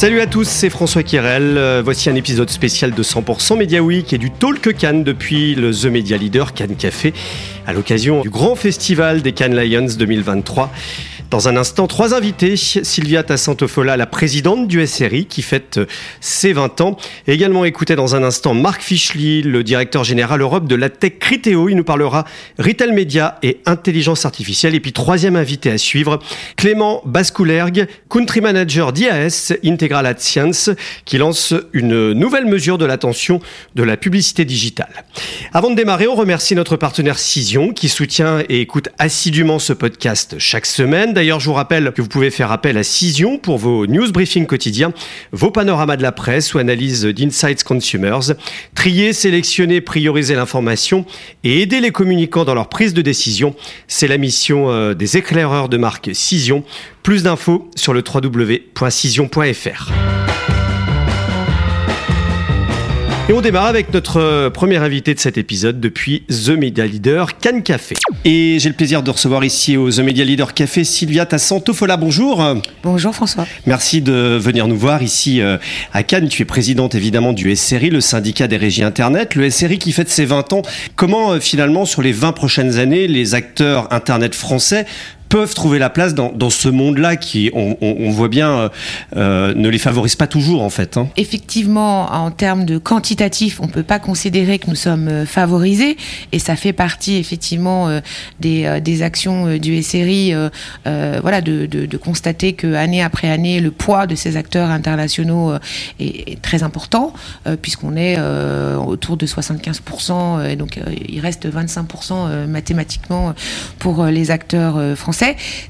Salut à tous, c'est François Kirel. Euh, voici un épisode spécial de 100% Media Week et du Talk Cannes depuis le The Media Leader Cannes Café à l'occasion du grand festival des Cannes Lions 2023. Dans un instant, trois invités. Sylvia Tassantofola, la présidente du SRI, qui fête ses 20 ans. Et également écouté dans un instant Marc Fischli, le directeur général Europe de la Tech Criteo. Il nous parlera retail média et intelligence artificielle. Et puis troisième invité à suivre, Clément Bascoulergue, country manager d'IAS Integral Ad Science, qui lance une nouvelle mesure de l'attention de la publicité digitale. Avant de démarrer, on remercie notre partenaire Cision, qui soutient et écoute assidûment ce podcast chaque semaine. D'ailleurs, je vous rappelle que vous pouvez faire appel à Cision pour vos news briefings quotidiens, vos panoramas de la presse ou analyses d'Insights Consumers. Trier, sélectionner, prioriser l'information et aider les communicants dans leur prise de décision, c'est la mission euh, des éclaireurs de marque Cision. Plus d'infos sur le www.cision.fr. Et on démarre avec notre euh, premier invité de cet épisode depuis The Media Leader, Cannes Café. Et j'ai le plaisir de recevoir ici au The Media Leader Café Sylvia Tassantofola. Bonjour. Bonjour François. Merci de venir nous voir ici euh, à Cannes. Tu es présidente évidemment du SRI, le syndicat des régies Internet. Le SRI qui fête ses 20 ans. Comment euh, finalement sur les 20 prochaines années les acteurs Internet français peuvent trouver la place dans, ce monde-là qui, on, voit bien, euh, euh, ne les favorise pas toujours en fait. Hein. Effectivement, en termes de quantitatif, on peut pas considérer que nous sommes euh, favorisés et ça fait partie effectivement des, actions du SRI, voilà, de, constater que année après année, le poids de ces acteurs internationaux est, est très important puisqu'on est autour de 75% et donc il reste 25% mathématiquement pour les acteurs français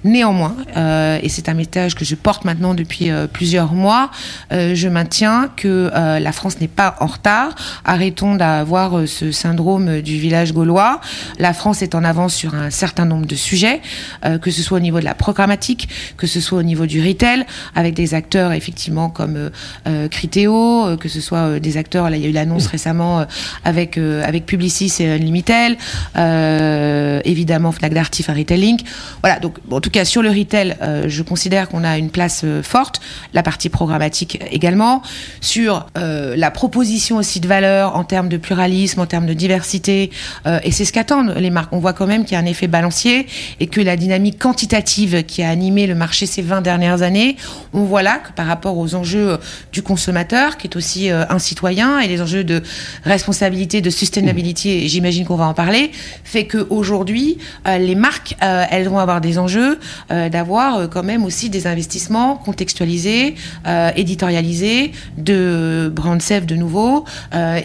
Néanmoins, euh, et c'est un message que je porte maintenant depuis euh, plusieurs mois, euh, je maintiens que la France n'est pas en retard. Arrêtons d'avoir ce syndrome du village gaulois. La France est en avance sur un certain nombre de sujets, que ce soit au niveau de la programmatique, que ce soit au niveau du retail, avec des acteurs effectivement comme Criteo, que ce soit des acteurs, là il y a eu l'annonce récemment avec, avec Publicis et Unlimited, évidemment Fnac Darty, Retail Link. Voilà, donc en tout cas sur le retail, euh, je considère qu'on a une place euh, forte, la partie programmatique également, sur euh, la proposition aussi de valeur en termes de pluralisme, en termes de diversité, et c'est ce qu'attendent les marques. On voit quand même qu'il y a un effet balancier et que la dynamique quantitative qui a animé le marché ces 20 dernières années, on voit là que par rapport aux enjeux du consommateur, qui est aussi un citoyen, et les enjeux de responsabilité, de sustainability, j'imagine qu'on va en parler, fait qu'aujourd'hui, les marques, elles vont avoir des enjeux euh, d'avoir euh, quand même aussi des investissements contextualisés, euh, éditorialisés, de brand safe de nouveau,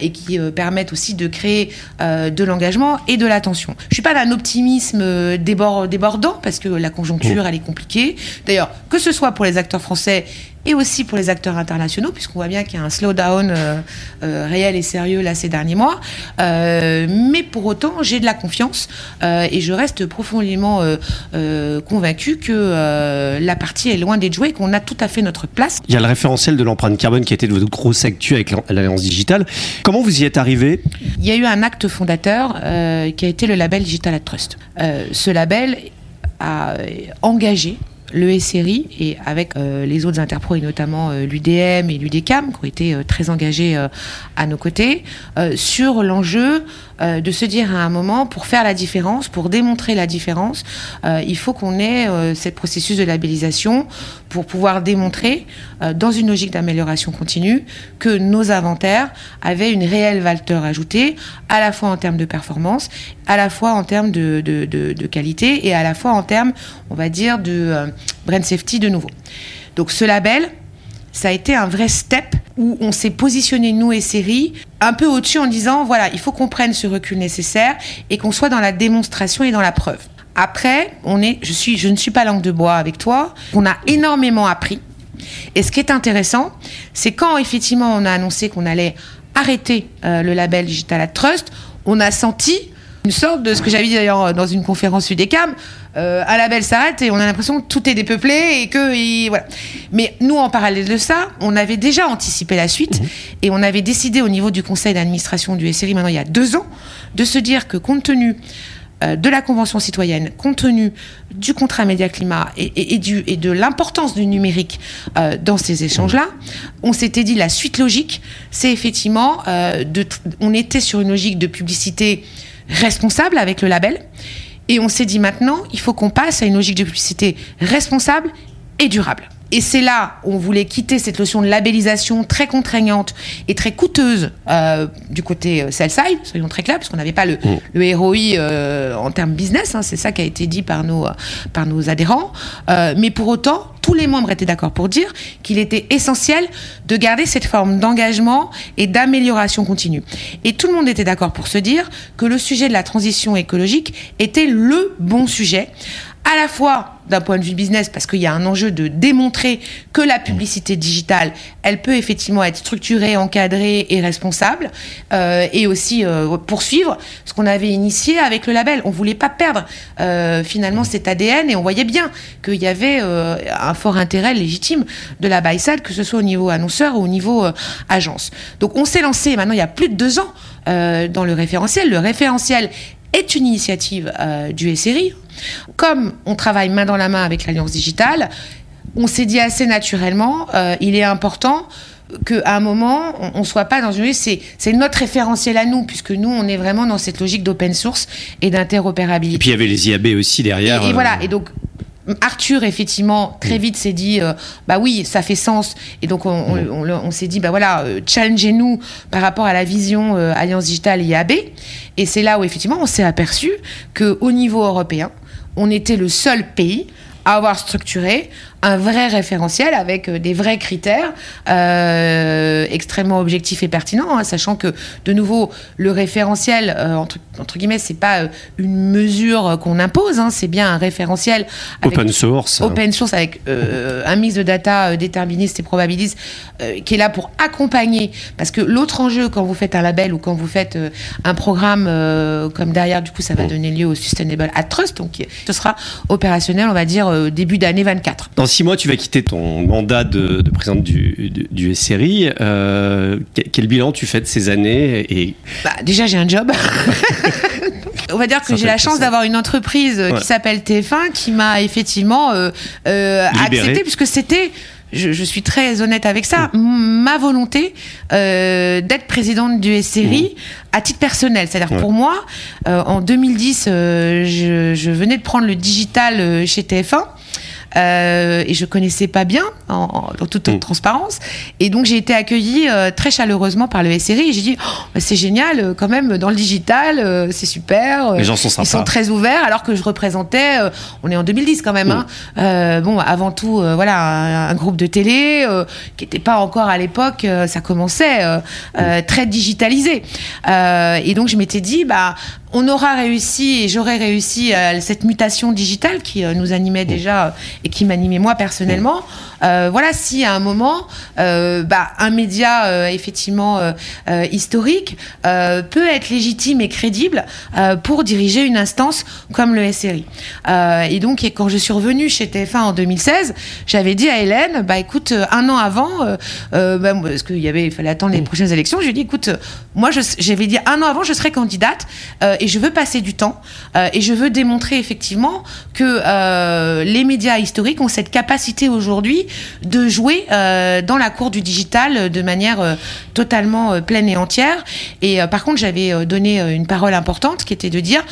et qui permettent aussi de créer de l'engagement et de l'attention. Je suis pas d'un optimisme débordant parce que la conjoncture mmh. elle est compliquée. D'ailleurs, que ce soit pour les acteurs français et aussi pour les acteurs internationaux, puisqu'on voit bien qu'il y a un slowdown euh, euh, réel et sérieux là ces derniers mois. Euh, mais pour autant, j'ai de la confiance et je reste profondément convaincu que la partie est loin d'être jouée, qu'on a tout à fait notre place. Il y a le référentiel de l'empreinte carbone qui a été de votre grosse actu avec l'Alliance digitale. Comment vous y êtes arrivé Il y a eu un acte fondateur qui a été le label Digital Trust. ce label a engagé le SRI et avec euh, les autres interpros et notamment euh, l'UDM et l'UDCAM qui ont été euh, très engagés à nos côtés. Sur l'enjeu euh, de se dire à un moment pour faire la différence, pour démontrer la différence, il faut qu'on ait cette processus de labellisation pour pouvoir démontrer dans une logique d'amélioration continue que nos inventaires avaient une réelle valeur ajoutée à la fois en termes de performance, à la fois en termes de, de qualité et à la fois en termes, on va dire, de brand safety de nouveau. Donc ce label, ça a été un vrai step où on s'est positionné, nous et série, un peu au-dessus en disant, voilà, il faut qu'on prenne ce recul nécessaire et qu'on soit dans la démonstration et dans la preuve. Après, on est, je, suis, je ne suis pas langue de bois avec toi, on a énormément appris. Et ce qui est intéressant, c'est quand effectivement on a annoncé qu'on allait arrêter euh, le label Digital Trust, on a senti une sorte de ce que j'avais dit d'ailleurs dans une conférence UDECAM, euh, un label s'arrête et on a l'impression que tout est dépeuplé et que et voilà. Mais nous, en parallèle de ça, on avait déjà anticipé la suite mmh. et on avait décidé au niveau du conseil d'administration du SRI maintenant il y a deux ans de se dire que compte tenu euh, de la Convention citoyenne, compte tenu du contrat média climat et, du, et de l'importance du numérique euh, dans ces échanges-là, on s'était dit la suite logique, c'est effectivement, de, on était sur une logique de publicité responsable avec le label. Et on s'est dit maintenant, il faut qu'on passe à une logique de publicité responsable et durable. Et c'est là où on voulait quitter cette notion de labellisation très contraignante et très coûteuse euh, du côté euh, sell-side, soyons très clairs, parce qu'on n'avait pas le, mm. le ROI euh, en termes business, hein, c'est ça qui a été dit par nos, par nos adhérents. mais pour autant, tous les membres étaient d'accord pour dire qu'il était essentiel de garder cette forme d'engagement et d'amélioration continue. Et tout le monde était d'accord pour se dire que le sujet de la transition écologique était le bon sujet à la fois d'un point de vue business, parce qu'il y a un enjeu de démontrer que la publicité digitale, elle peut effectivement être structurée, encadrée et responsable, euh, et aussi euh, poursuivre ce qu'on avait initié avec le label. On voulait pas perdre euh, finalement cet ADN, et on voyait bien qu'il y avait un fort intérêt légitime de la buy que ce soit au niveau annonceur ou au niveau agence. Donc on s'est lancé, maintenant il y a plus de deux ans, dans le référentiel. Le référentiel est une initiative euh, du SRI. Comme on travaille main dans la main avec l'Alliance digitale, on s'est dit assez naturellement, euh, il est important qu'à un moment, on ne soit pas dans une... C'est, c'est notre référentiel à nous, puisque nous, on est vraiment dans cette logique d'open source et d'interopérabilité. Et puis il y avait les IAB aussi derrière. Et, et voilà, euh, et donc Arthur, effectivement, très mm. vite s'est dit, euh, bah oui, ça fait sens. Et donc, on, mm. s'est dit, bah voilà, euh, challengez-nous par rapport à la vision euh, Alliance Digitale IAB. Et c'est là où, effectivement, on s'est aperçu qu'au niveau européen, on était le seul pays à avoir structuré un vrai référentiel avec euh, des vrais critères euh, extrêmement objectifs et pertinents, hein, sachant que de nouveau le référentiel euh, entre, entre, guillemets c'est pas une mesure qu'on impose, hein, c'est bien un référentiel open source, open source avec un mix de data déterministe et probabiliste qui est là pour accompagner, parce que l'autre enjeu quand vous faites un label ou quand vous faites un programme comme derrière du coup ça va donner lieu au Sustainable at Trust, donc ce sera opérationnel on va dire début d'année 24 six mois, tu vas quitter ton mandat de, présidente du, du, SRI. Euh, quel, bilan tu fais de ces années et... Bah, déjà, j'ai un job. On va dire que j'ai la chance d'avoir une entreprise qui s'appelle TF1 qui m'a effectivement euh, euh, accepté puisque c'était je, suis très honnête avec ça, mm. ma volonté d'être présidente du SRI mm. à titre personnel. C'est-à-dire pour moi, en 2010, je, je, venais de prendre le digital chez TF1. Euh, et je connaissais pas bien, en, toute mm. transparence. Et donc j'ai été accueillie euh, très chaleureusement par le SRI. Et j'ai dit, oh, bah, c'est génial, euh, quand même, dans le digital, c'est super. Les gens sont sympas. Ils sont très ouverts, alors que je représentais, on est en 2010 quand même, mm. hein, bon, avant tout, voilà, un, groupe de télé qui n'était pas encore à l'époque, ça commençait mm. très digitalisé. et donc je m'étais dit, bah on aura réussi et j'aurais réussi à cette mutation digitale qui nous animait déjà et qui m'animait moi personnellement. Euh, voilà, si à un moment, euh, bah, un média euh, effectivement historique peut être légitime et crédible pour diriger une instance comme le SRI. et donc, et quand je suis revenue chez TF1 en 2016, j'avais dit à Hélène, bah écoute, un an avant, bah, parce qu'il y avait, il fallait attendre les prochaines élections, je lui ai dit, écoute, moi, j'avais dit un an avant, je serai candidate et je veux passer du temps et je veux démontrer effectivement que les médias historiques ont cette capacité aujourd'hui de jouer euh, dans la cour du digital de manière euh, totalement euh, pleine et entière. Et par contre, j'avais donné une parole importante qui était de dire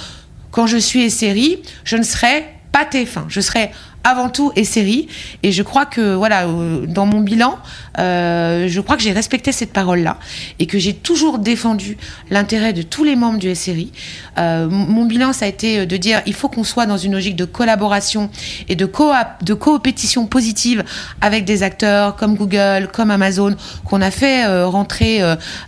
quand je suis série, je ne serai pas TF1, je serai avant tout et série. Et je crois que, voilà, euh, dans mon bilan, euh, je crois que j'ai respecté cette parole-là et que j'ai toujours défendu l'intérêt de tous les membres du SRI. Euh, mon bilan, ça a été de dire il faut qu'on soit dans une logique de collaboration et de, co de coopétition positive avec des acteurs comme Google, comme Amazon, qu'on a fait rentrer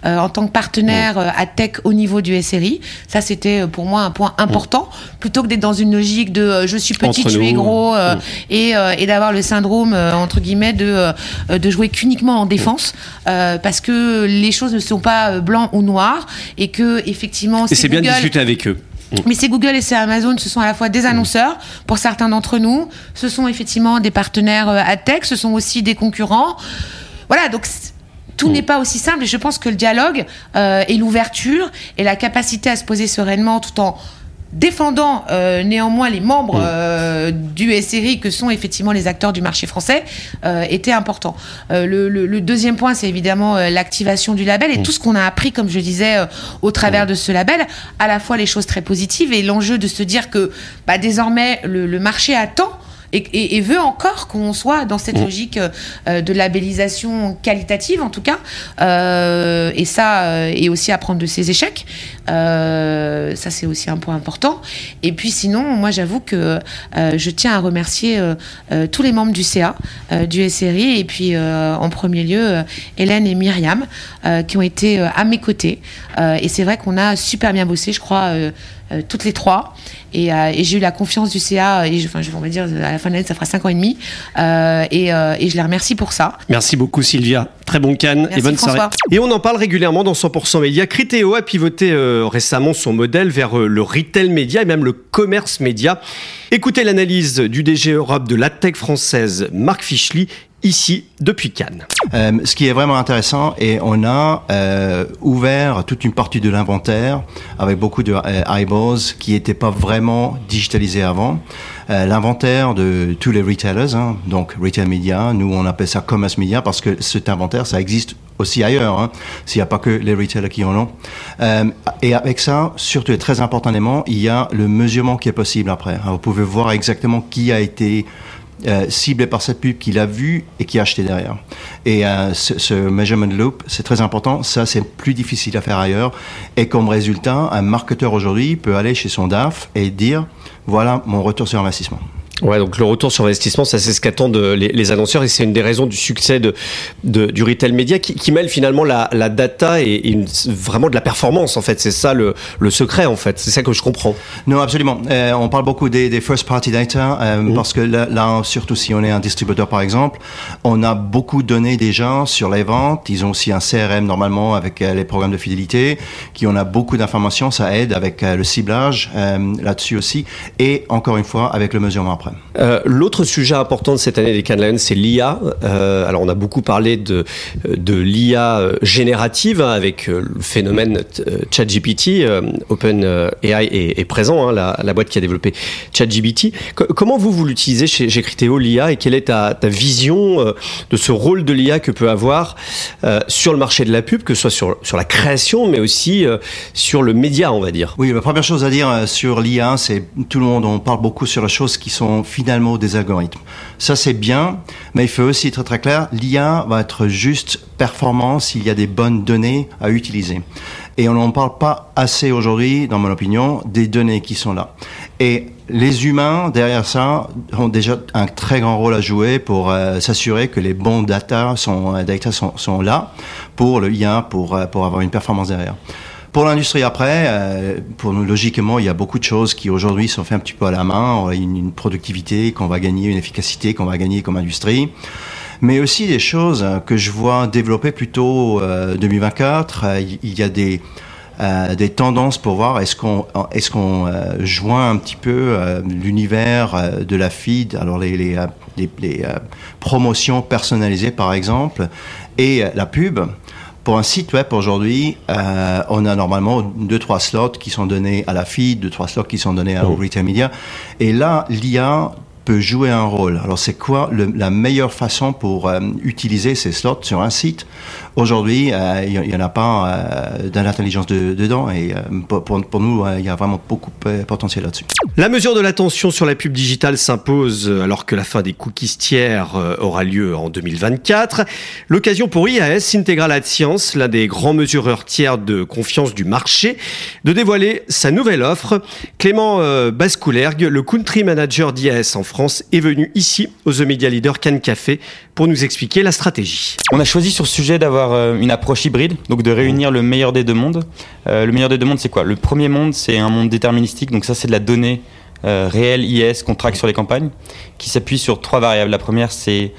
en tant que partenaire à tech au niveau du SRI. Ça, c'était pour moi un point important, plutôt que d'être dans une logique de je suis petit, tu es gros. Euh, et, d'avoir le syndrome euh, entre guillemets de, euh, de jouer qu'uniquement en défense parce que les choses ne sont pas blancs ou noirs et que effectivement et c'est bien de discuter avec eux. Mais c'est Google et c'est Amazon, ce sont à la fois des annonceurs pour certains d'entre nous, ce sont effectivement des partenaires à tech, ce sont aussi des concurrents. Voilà, donc tout n'est pas aussi simple et je pense que le dialogue et l'ouverture et la capacité à se poser sereinement tout en défendant euh, néanmoins les membres euh, du SRI que sont effectivement les acteurs du marché français euh, était important. Le, deuxième point, c'est évidemment l'activation du label et tout ce qu'on a appris, comme je disais, au travers de ce label, à la fois les choses très positives et l'enjeu de se dire que bah, désormais le marché attend et, veut encore qu'on soit dans cette mm. logique euh, de labellisation qualitative, en tout cas. Euh, et ça, euh, et aussi apprendre de ses échecs. ça, c'est aussi un point important. Et puis sinon, moi, j'avoue que je tiens à remercier tous les membres du CA, du SRI, et puis en premier lieu, Hélène et Myriam, qui ont été à mes côtés. et c'est vrai qu'on a super bien bossé, je crois. Toutes les trois. Euh, et, j'ai eu la confiance du CA, et je, enfin, va dire, à la fin de l'année, ça fera 5 ans et demi. Euh, euh, et, je les remercie pour ça. Merci beaucoup, Sylvia. Très bon canne et bonne soirée. Et on en parle régulièrement dans 100% Média. Critéo a pivoté récemment son modèle vers le retail média et même le commerce média. Écoutez l'analyse du DG Europe de la tech française, Marc Fischli, ici depuis Cannes. Euh, ce qui est vraiment intéressant, et on a euh, ouvert toute une partie de l'inventaire avec beaucoup de euh, eyeballs qui n'étaient pas vraiment digitalisés avant. l'inventaire de tous les retailers, hein, donc retail media, nous on appelle ça commerce media parce que cet inventaire, ça existe aussi ailleurs, hein, s'il n'y a pas que les retailers qui en ont. et avec ça, surtout et très importantement, il y a le mesurement qui est possible après. vous pouvez voir exactement qui a été euh, ciblé par cette pub qu'il a vu et qui a acheté derrière. Et euh, ce, measurement loop, c'est très important. Ça, c'est plus difficile à faire ailleurs. Et comme résultat, un marketeur aujourd'hui peut aller chez son DAF et dire voilà mon retour sur investissement. Ouais, donc le retour sur investissement, ça c'est ce qu'attendent les, les, annonceurs et c'est une des raisons du succès de, de du retail média qui, qui, mêle finalement la, la data et, une, vraiment de la performance en fait. C'est ça le, le, secret en fait. C'est ça que je comprends. Non, absolument. Euh, on parle beaucoup des, des first party data euh, mmh. parce que là, là, surtout si on est un distributeur par exemple, on a beaucoup de données déjà sur les ventes. Ils ont aussi un CRM normalement avec euh, les programmes de fidélité qui on a beaucoup d'informations. Ça aide avec euh, le ciblage là-dessus aussi et encore une fois avec le mesurement après. Euh, l'autre sujet important de cette année des Cannes c'est l'IA. Euh, alors on a beaucoup parlé de, de l'IA euh, générative hein, avec le phénomène ChatGPT. OpenAI est, présent, hein, la, la, boîte qui a développé ChatGPT. comment vous, vous l'utilisez chez, chez Criteo, l'IA, et quelle est ta, ta vision de ce rôle de l'IA que peut avoir sur le marché de la pub, que ce soit sur, sur la création, mais aussi sur le média, on va dire? Oui, la première chose à dire sur l'IA, c'est tout le monde, on parle beaucoup sur les choses qui sont finalement des algorithmes. Ça c'est bien, mais il faut aussi être très clair, l'IA va être juste performant s'il y a des bonnes données à utiliser. Et on n'en parle pas assez aujourd'hui, dans mon opinion, des données qui sont là. Et les humains, derrière ça, ont déjà un très grand rôle à jouer pour euh, s'assurer que les bons data sont, euh, data sont, sont, là pour le IA, pour, euh, pour avoir une performance derrière. Pour l'industrie après, euh, pour nous, logiquement, il y a beaucoup de choses qui aujourd'hui sont faites un petit peu à la main. Une, une productivité qu'on va gagner, une efficacité qu'on va gagner comme industrie mais aussi des choses que je vois développer plutôt euh, 2024. Euh, il y a des euh, des tendances pour voir est-ce qu'on est-ce qu'on euh, joint un petit peu euh, l'univers de la feed, alors les promotions personnalisées par exemple, et la pub pour un site web aujourd'hui, euh, on a normalement deux trois slots qui sont donnés à la feed, deux trois slots qui sont donnés à, au retail media. Et là, l'IA peut jouer un rôle. Alors c'est quoi la meilleure façon pour euh, utiliser ces slots sur un site? Aujourd'hui, euh, il n'y en a pas euh, dedans et euh, pour, pour, nous, il y a vraiment beaucoup de potentiel là-dessus. La mesure de l'attention sur la pub digitale s'impose alors que la fin des cookies tiers aura lieu en 2024. L'occasion pour IAS, Integral Ad Science, l'un des grands mesureurs tiers de confiance du marché, de dévoiler sa nouvelle offre. Clément Bascoulergue, le country manager d'IAS en France, est venu ici aux The Media Leader Cannes Café pour nous expliquer la stratégie. On a choisi sur ce sujet d'avoir euh, une approche hybride, donc de réunir le meilleur des deux mondes. Euh, le meilleur des deux mondes, c'est quoi? Le premier monde, c'est un monde déterministique, donc ça c'est de la donnée euh, réelle IS qu'on traque sur les campagnes, qui s'appuie sur trois variables. La première, c'est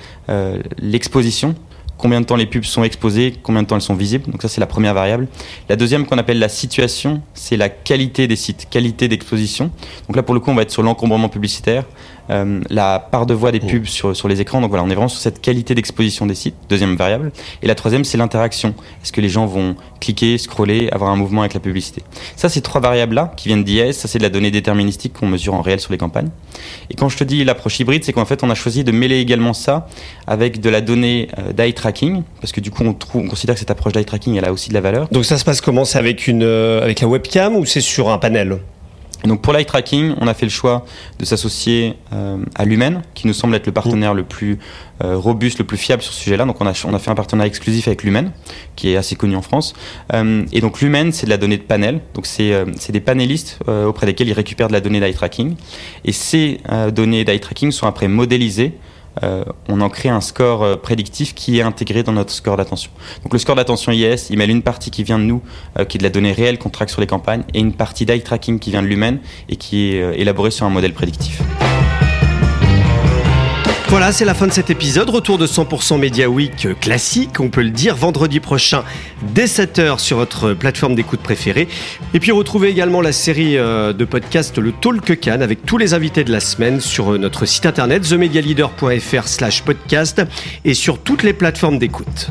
l'exposition, combien de temps les pubs sont exposées, combien de temps elles sont visibles. Donc ça, c'est la première variable. La deuxième qu'on appelle la situation, c'est la qualité des sites, qualité d'exposition. Donc là, pour le coup, on va être sur l'encombrement publicitaire, euh, la part de voix des pubs sur, sur les écrans. Donc voilà, on est vraiment sur cette qualité d'exposition des sites, deuxième variable. Et la troisième, c'est l'interaction. Est-ce que les gens vont cliquer, scroller, avoir un mouvement avec la publicité? Ça, ces trois variables-là qui viennent d'IS, ça c'est de la donnée déterministique qu'on mesure en réel sur les campagnes. Et quand je te dis l'approche hybride, c'est qu'en fait, on a choisi de mêler également ça avec de la donnée euh, d'eye tracking, parce que du coup, on, trouve, on considère que cette approche d'eye tracking, elle a aussi de la valeur. Donc ça se passe comment? C'est avec, une, euh, avec la webcam ou c'est sur un panel? Donc pour l'eye tracking, on a fait le choix de s'associer euh, à Lumen, qui nous semble être le partenaire le plus euh, robuste, le plus fiable sur ce sujet-là. Donc on a, on a fait un partenariat exclusif avec Lumen, qui est assez connu en France. Euh, et donc Lumen, c'est de la donnée de panel. Donc c'est des panélistes auprès desquels ils récupèrent de la donnée d'eye tracking. Et ces données d'eye tracking sont après modélisées euh, on en crée un score euh, prédictif qui est intégré dans notre score d'attention. Donc le score d'attention IS, il mêle une partie qui vient de nous, euh, qui est de la donnée réelle qu'on traque sur les campagnes, et une partie d'eye tracking qui vient de l'humain et qui est élaborée sur un modèle prédictif. Voilà, c'est la fin de cet épisode. Retour de 100% Media Week classique, on peut le dire, vendredi prochain dès 7h sur votre plateforme d'écoute préférée. Et puis retrouvez également la série euh, de podcasts Le Talk Can avec tous les invités de la semaine sur euh, notre site internet themedialeader.fr slash podcast et sur toutes les plateformes d'écoute.